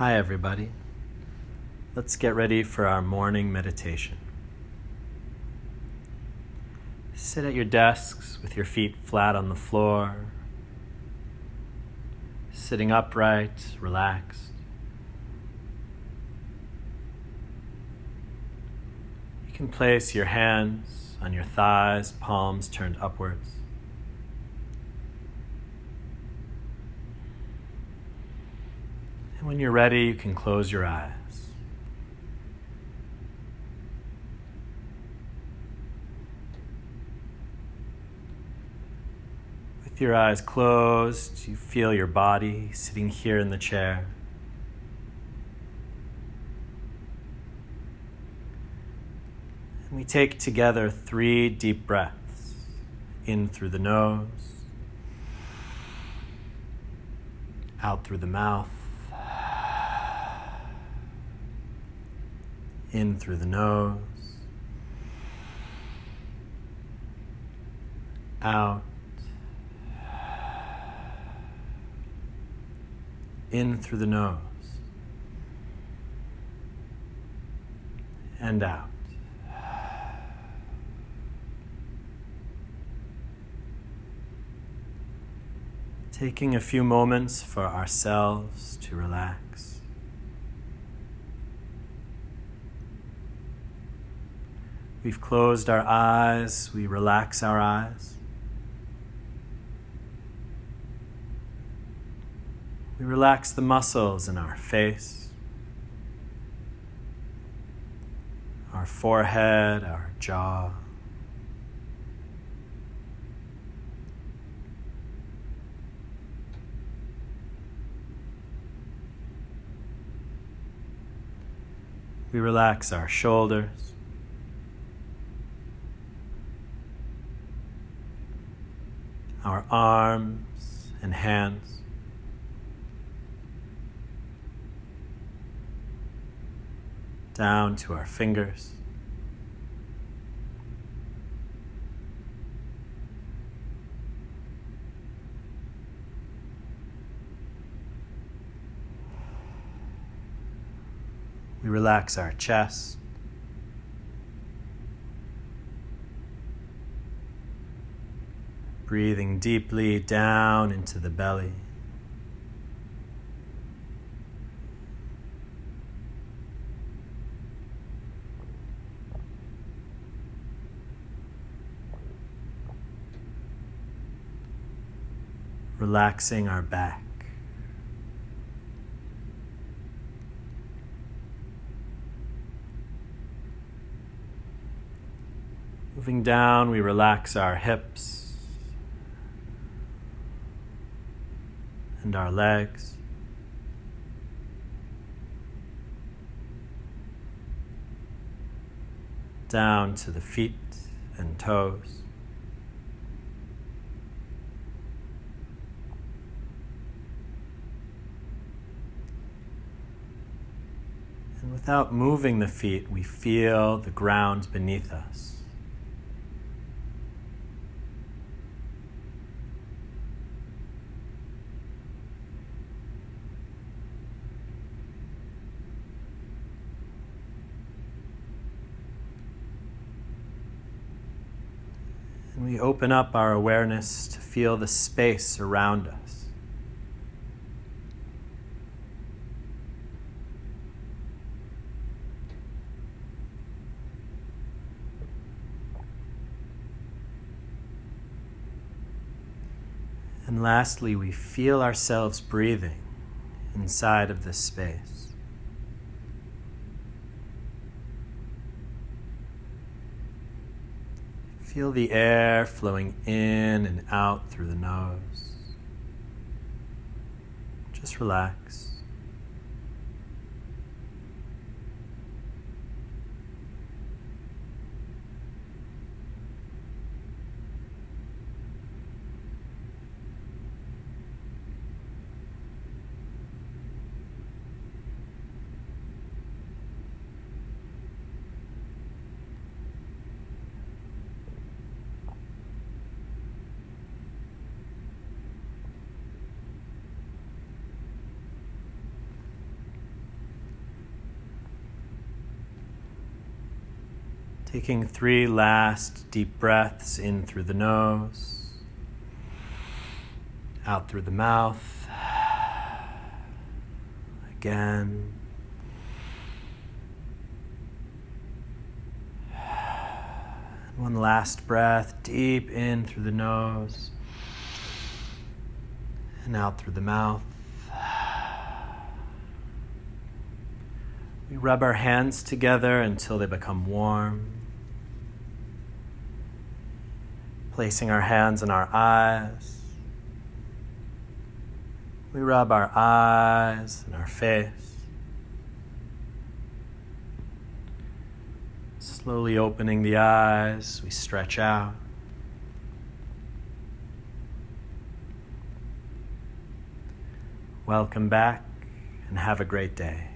Hi, everybody. Let's get ready for our morning meditation. Sit at your desks with your feet flat on the floor, sitting upright, relaxed. You can place your hands on your thighs, palms turned upwards. And when you're ready, you can close your eyes. With your eyes closed, you feel your body sitting here in the chair. And we take together three deep breaths in through the nose, out through the mouth. In through the nose, out, in through the nose, and out. Taking a few moments for ourselves to relax. We've closed our eyes, we relax our eyes. We relax the muscles in our face, our forehead, our jaw. We relax our shoulders. Our arms and hands. Down to our fingers. We relax our chest. Breathing deeply down into the belly. Relaxing our back. Moving down, we relax our hips. And our legs. Down to the feet and toes. And without moving the feet, we feel the ground beneath us. And we open up our awareness to feel the space around us. And lastly, we feel ourselves breathing inside of this space. Feel the air flowing in and out through the nose. Just relax. Taking three last deep breaths in through the nose, out through the mouth. Again. One last breath, deep in through the nose and out through the mouth. We rub our hands together until they become warm. Placing our hands in our eyes. We rub our eyes and our face. Slowly opening the eyes, we stretch out. Welcome back and have a great day.